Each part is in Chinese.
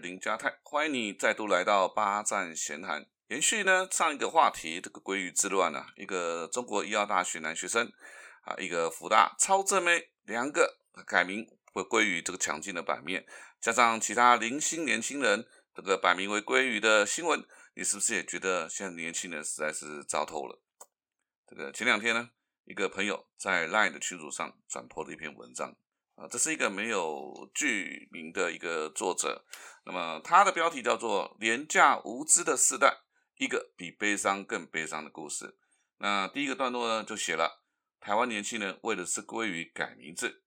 林家泰，欢迎你再度来到八站闲谈。延续呢上一个话题，这个鲑鱼之乱啊，一个中国医药大学男学生啊，一个福大超正妹，两个改名为鲑鱼这个强劲的版面，加上其他零星年轻人这个改名为鲑鱼的新闻，你是不是也觉得现在年轻人实在是糟透了？这个前两天呢，一个朋友在 LINE 的群组上转播了一篇文章。啊，这是一个没有剧名的一个作者，那么他的标题叫做《廉价无知的时代》，一个比悲伤更悲伤的故事。那第一个段落呢，就写了台湾年轻人为了吃鲑鱼改名字，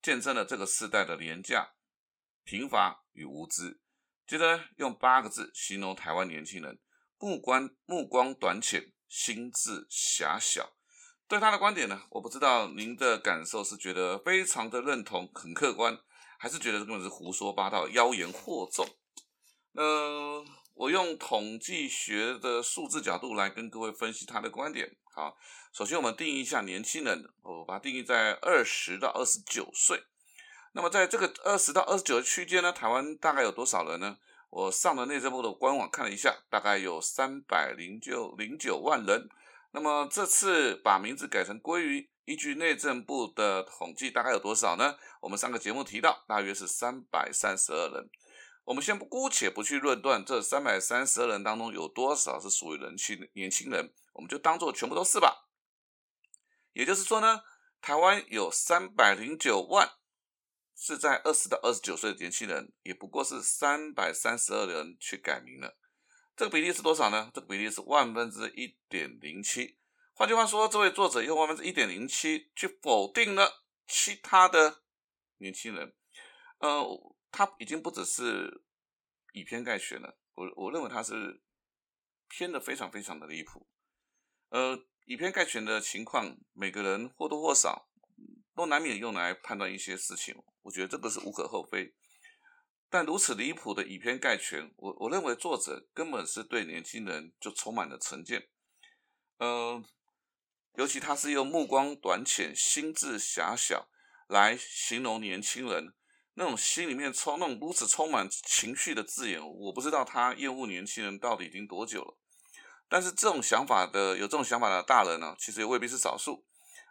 见证了这个时代的廉价、贫乏与无知。接着用八个字形容台湾年轻人：目光目光短浅，心智狭小。对他的观点呢，我不知道您的感受是觉得非常的认同，很客观，还是觉得根本是胡说八道、妖言惑众？呃，我用统计学的数字角度来跟各位分析他的观点。好，首先我们定义一下年轻人，我把它定义在二十到二十九岁。那么在这个二十到二十九的区间呢，台湾大概有多少人呢？我上了内政部的官网看了一下，大概有三百零九零九万人。那么这次把名字改成鲑鱼，依据内政部的统计，大概有多少呢？我们上个节目提到，大约是三百三十二人。我们先不姑且不去论断这三百三十二人当中有多少是属于人轻年轻人，我们就当做全部都是吧。也就是说呢，台湾有三百零九万是在二十到二十九岁的年轻人，也不过是三百三十二人去改名了。这个比例是多少呢？这个比例是万分之一点零七。换句话说，这位作者用万分之一点零七去否定了其他的年轻人。呃，他已经不只是以偏概全了。我我认为他是偏的非常非常的离谱。呃，以偏概全的情况，每个人或多或少都难免用来判断一些事情。我觉得这个是无可厚非。但如此离谱的以偏概全，我我认为作者根本是对年轻人就充满了成见，呃，尤其他是用目光短浅、心智狭小来形容年轻人，那种心里面充那种如此充满情绪的字眼，我不知道他厌恶年轻人到底已经多久了。但是这种想法的有这种想法的大人呢，其实也未必是少数，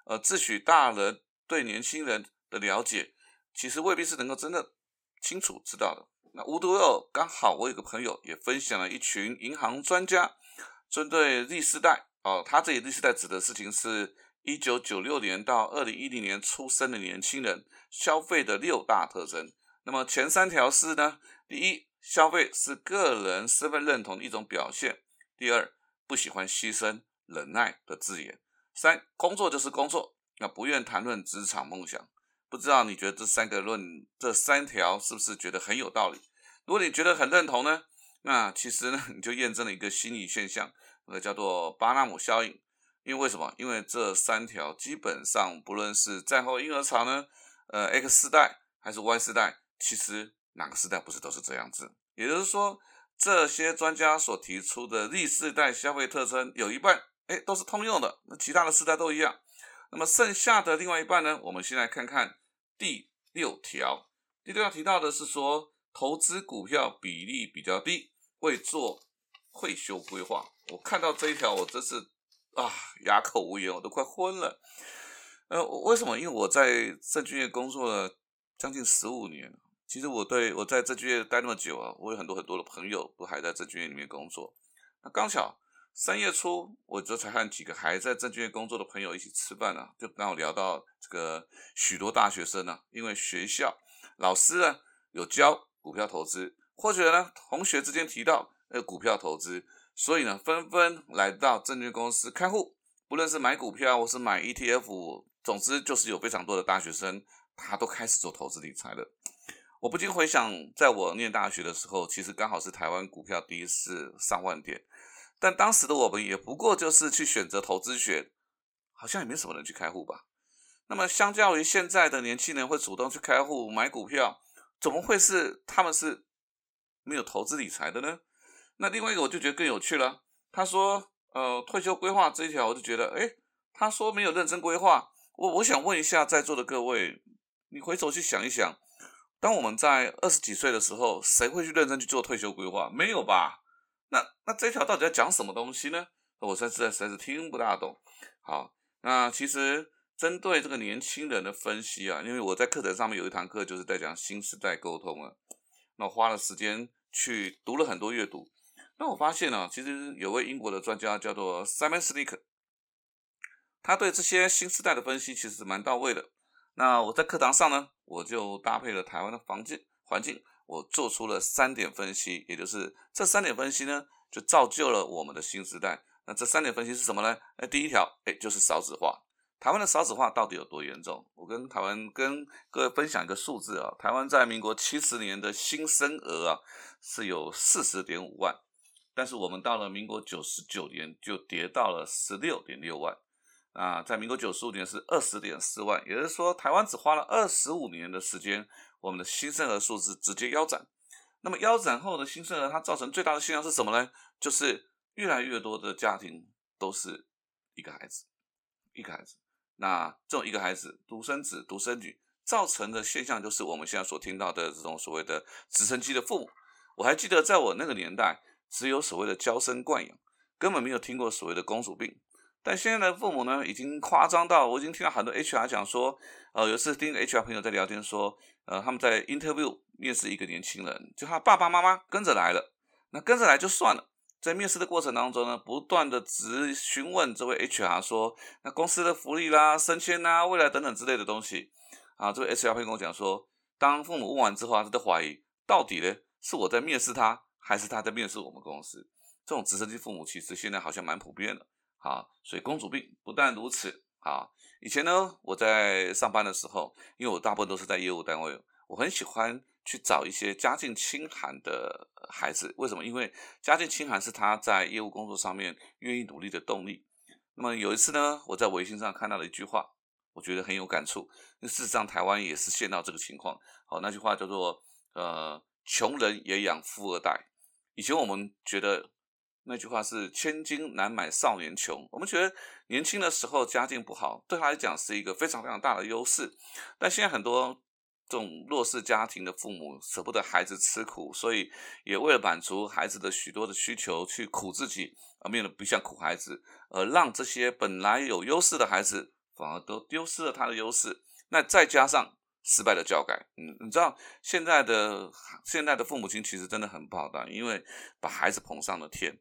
呃，自诩大人对年轻人的了解，其实未必是能够真的。清楚知道的，那无独有刚好我有个朋友也分享了一群银行专家针对历世代哦，他这里历世代指的事情是一九九六年到二零一零年出生的年轻人消费的六大特征。那么前三条是呢，第一，消费是个人身份认同的一种表现；第二，不喜欢牺牲忍耐的字眼；三，工作就是工作，那不愿谈论职场梦想。不知道你觉得这三个论这三条是不是觉得很有道理？如果你觉得很认同呢，那其实呢 你就验证了一个心理现象，那叫做巴纳姆效应。因为为什么？因为这三条基本上不论是战后婴儿潮呢，呃 X 世代还是 Y 世代，其实哪个世代不是都是这样子？也就是说，这些专家所提出的 Z 世代消费特征有一半，哎，都是通用的，那其他的世代都一样。那么剩下的另外一半呢？我们先来看看第六条。第六条提到的是说，投资股票比例比较低，会做退休规划。我看到这一条，我真是啊哑口无言，我都快昏了。呃，为什么？因为我在证券业工作了将近十五年。其实我对我在证券业待那么久啊，我有很多很多的朋友都还在证券业里面工作。那刚巧。三月初，我这才和几个还在证券业工作的朋友一起吃饭呢，就刚好聊到这个许多大学生呢，因为学校老师呢有教股票投资，或者呢同学之间提到呃股票投资，所以呢纷纷来到证券公司开户，不论是买股票或是买 ETF，总之就是有非常多的大学生他都开始做投资理财了。我不禁回想，在我念大学的时候，其实刚好是台湾股票第一次上万点。但当时的我们也不过就是去选择投资学，好像也没什么人去开户吧。那么相较于现在的年轻人会主动去开户买股票，怎么会是他们是没有投资理财的呢？那另外一个我就觉得更有趣了。他说，呃，退休规划这一条，我就觉得，哎，他说没有认真规划。我我想问一下在座的各位，你回头去想一想，当我们在二十几岁的时候，谁会去认真去做退休规划？没有吧？那那这条到底在讲什么东西呢？我实在实在是听不大懂。好，那其实针对这个年轻人的分析啊，因为我在课程上面有一堂课就是在讲新时代沟通啊，那我花了时间去读了很多阅读。那我发现呢，其实有位英国的专家叫做 Simon Sinek，他对这些新时代的分析其实蛮到位的。那我在课堂上呢，我就搭配了台湾的房境环境，我做出了三点分析，也就是这三点分析呢，就造就了我们的新时代。那这三点分析是什么呢？哎，第一条，哎，就是少子化。台湾的少子化到底有多严重？我跟台湾跟各位分享一个数字啊，台湾在民国七十年的新生儿啊是有四十点五万。但是我们到了民国九十九年就跌到了十六点六万，啊，在民国九十五年是二十点四万，也就是说台湾只花了二十五年的时间，我们的新生儿数字直接腰斩。那么腰斩后的新生儿，它造成最大的现象是什么呢？就是越来越多的家庭都是一个孩子，一个孩子。那这种一个孩子独生子、独生女造成的现象，就是我们现在所听到的这种所谓的直升机的父母。我还记得在我那个年代。只有所谓的娇生惯养，根本没有听过所谓的公主病。但现在的父母呢，已经夸张到，我已经听到很多 HR 讲说，呃，有次听 HR 朋友在聊天说，呃，他们在 interview 面试一个年轻人，就他爸爸妈妈跟着来了，那跟着来就算了，在面试的过程当中呢，不断的直询问这位 HR 说，那公司的福利啦、升迁啊、未来等等之类的东西，啊，这位 HR 朋友跟我讲说，当父母问完之后，他都怀疑，到底呢是我在面试他。还是他在面试我们公司，这种直升机父母其实现在好像蛮普遍的，啊，所以公主病不但如此，啊，以前呢我在上班的时候，因为我大部分都是在业务单位，我很喜欢去找一些家境清寒的孩子，为什么？因为家境清寒是他在业务工作上面愿意努力的动力。那么有一次呢，我在微信上看到了一句话，我觉得很有感触，那事实上台湾也是陷到这个情况，好，那句话叫做呃，穷人也养富二代。以前我们觉得那句话是“千金难买少年穷”，我们觉得年轻的时候家境不好，对他来讲是一个非常非常大的优势。但现在很多这种弱势家庭的父母舍不得孩子吃苦，所以也为了满足孩子的许多的需求，去苦自己，而变得不像苦孩子，而让这些本来有优势的孩子反而都丢失了他的优势。那再加上。失败的教改，嗯，你知道现在的现在的父母亲其实真的很不好当，因为把孩子捧上了天，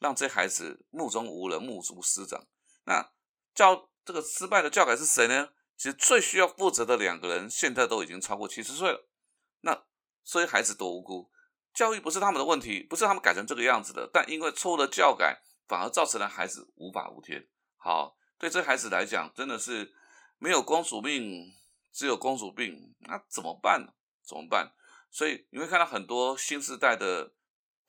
让这孩子目中无人、目无师长。那教这个失败的教改是谁呢？其实最需要负责的两个人，现在都已经超过七十岁了。那所以孩子多无辜，教育不是他们的问题，不是他们改成这个样子的，但因为错误的教改，反而造成了孩子无法无天。好，对这孩子来讲，真的是没有公主命。只有公主病，那怎么办呢？怎么办？所以你会看到很多新时代的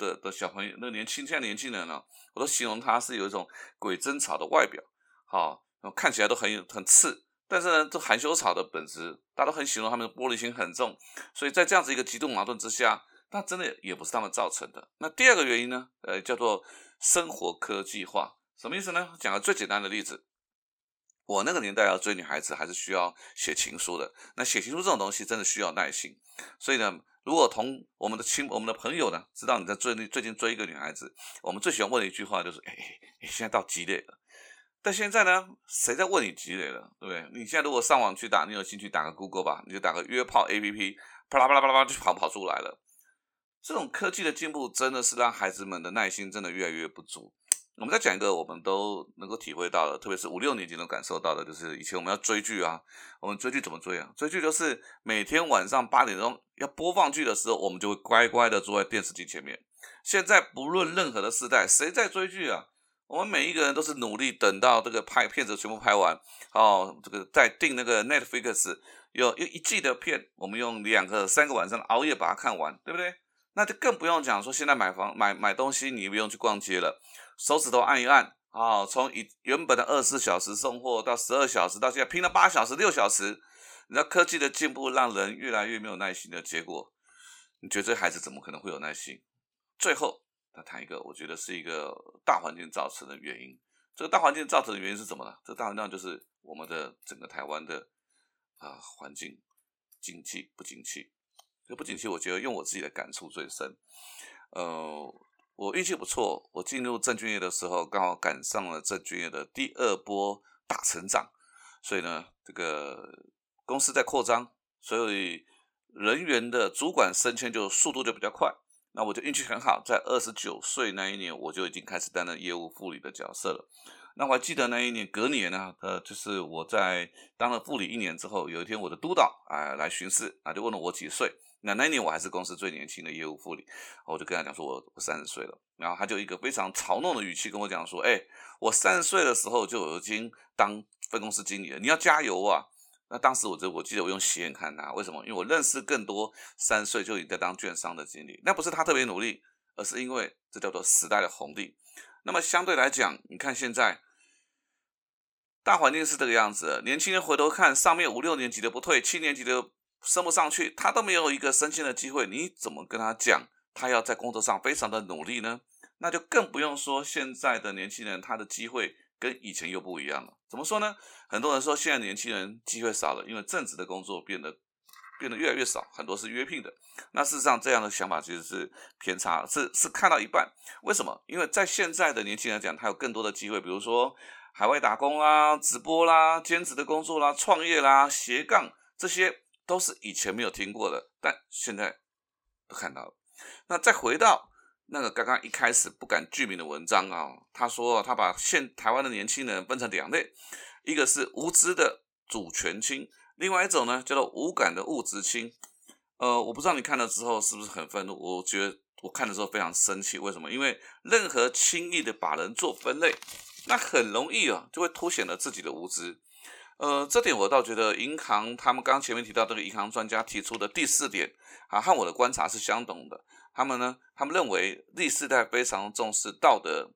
的的小朋友，那年轻现在年轻人呢，我都形容他是有一种鬼针草的外表，好，看起来都很有很刺，但是呢，这含羞草的本质，大家都很形容他们的玻璃心很重。所以在这样子一个极度矛盾之下，那真的也不是他们造成的。那第二个原因呢，呃，叫做生活科技化，什么意思呢？讲个最简单的例子。我那个年代要追女孩子，还是需要写情书的。那写情书这种东西，真的需要耐心。所以呢，如果同我们的亲、我们的朋友呢，知道你在追最近追一个女孩子，我们最喜欢问的一句话就是：哎，你现在到几点了？但现在呢，谁在问你几点了？对不对？你现在如果上网去打，你有兴趣打个 Google 吧，你就打个约炮 APP，啪啦啪啦啪啦啪就跑跑出来了。这种科技的进步，真的是让孩子们的耐心真的越来越不足。我们再讲一个我们都能够体会到的，特别是五六年级能感受到的，就是以前我们要追剧啊，我们追剧怎么追啊？追剧就是每天晚上八点钟要播放剧的时候，我们就会乖乖的坐在电视机前面。现在不论任何的时代，谁在追剧啊？我们每一个人都是努力等到这个拍片子全部拍完，哦，这个再订那个 Netflix 有一一季的片，我们用两个三个晚上熬夜把它看完，对不对？那就更不用讲说现在买房买买东西，你不用去逛街了。手指头按一按啊，从以原本的二十四小时送货到十二小时，到现在拼了八小时、六小时。你知道科技的进步让人越来越没有耐心的结果，你觉得这孩子怎么可能会有耐心？最后，他谈一个，我觉得是一个大环境造成的原因。这个大环境造成的原因是什么呢？这大环境就是我们的整个台湾的啊环境经济不景气。这不景气，我觉得用我自己的感触最深。呃，我运气不错，我进入证券业的时候，刚好赶上了证券业的第二波大成长，所以呢，这个公司在扩张，所以人员的主管升迁就速度就比较快。那我就运气很好，在二十九岁那一年，我就已经开始担任业务副理的角色了。那我还记得那一年隔年呢，呃，就是我在当了副理一年之后，有一天我的督导啊来巡视，啊就问了我几岁。那那一年我还是公司最年轻的业务副理，我就跟他讲说，我我三十岁了。然后他就一个非常嘲弄的语气跟我讲说，哎，我三十岁的时候就已经当分公司经理了，你要加油啊！那当时我就我记得我用斜眼看他，为什么？因为我认识更多三十岁就已经在当券商的经理，那不是他特别努力，而是因为这叫做时代的红利。那么相对来讲，你看现在大环境是这个样子，年轻人回头看上面五六年级的不退，七年级的升不上去，他都没有一个升迁的机会，你怎么跟他讲他要在工作上非常的努力呢？那就更不用说现在的年轻人，他的机会跟以前又不一样了。怎么说呢？很多人说现在年轻人机会少了，因为正职的工作变得。变得越来越少，很多是约聘的。那事实上，这样的想法其实是偏差，是是看到一半。为什么？因为在现在的年轻人讲，他有更多的机会，比如说海外打工啦、直播啦、兼职的工作啦、创业啦、斜杠，这些都是以前没有听过的，但现在都看到了。那再回到那个刚刚一开始不敢具名的文章啊，他说他把现台湾的年轻人分成两类，一个是无知的主权亲。另外一种呢，叫做无感的物质亲，呃，我不知道你看了之后是不是很愤怒？我觉得我看的时候非常生气。为什么？因为任何轻易的把人做分类，那很容易啊，就会凸显了自己的无知。呃，这点我倒觉得银行他们刚前面提到这个银行专家提出的第四点啊，和我的观察是相同的。他们呢，他们认为历世代非常重视道德、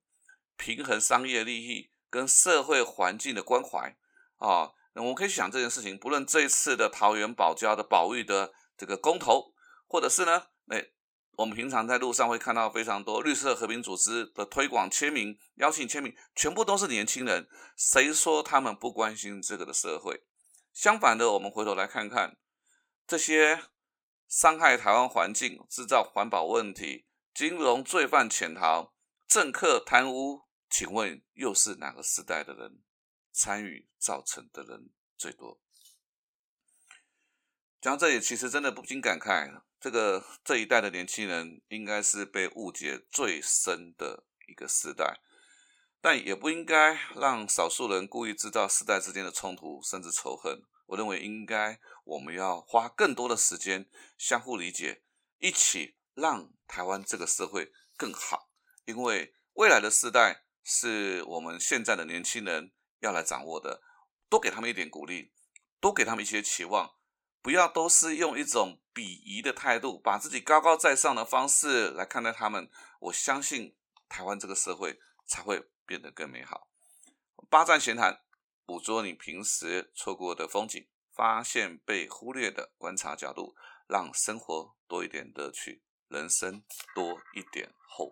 平衡商业利益跟社会环境的关怀啊。那我们可以想这件事情，不论这一次的桃园保交的保育的这个公投，或者是呢，我们平常在路上会看到非常多绿色和平组织的推广签名、邀请签名，全部都是年轻人。谁说他们不关心这个的社会？相反的，我们回头来看看这些伤害台湾环境、制造环保问题、金融罪犯潜逃、政客贪污，请问又是哪个时代的人？参与造成的人最多。讲到这里，其实真的不禁感慨，这个这一代的年轻人应该是被误解最深的一个时代，但也不应该让少数人故意制造世代之间的冲突甚至仇恨。我认为应该我们要花更多的时间相互理解，一起让台湾这个社会更好。因为未来的世代是我们现在的年轻人。要来掌握的，多给他们一点鼓励，多给他们一些期望，不要都是用一种鄙夷的态度，把自己高高在上的方式来看待他们。我相信台湾这个社会才会变得更美好。八站闲谈，捕捉你平时错过的风景，发现被忽略的观察角度，让生活多一点乐趣，人生多一点后。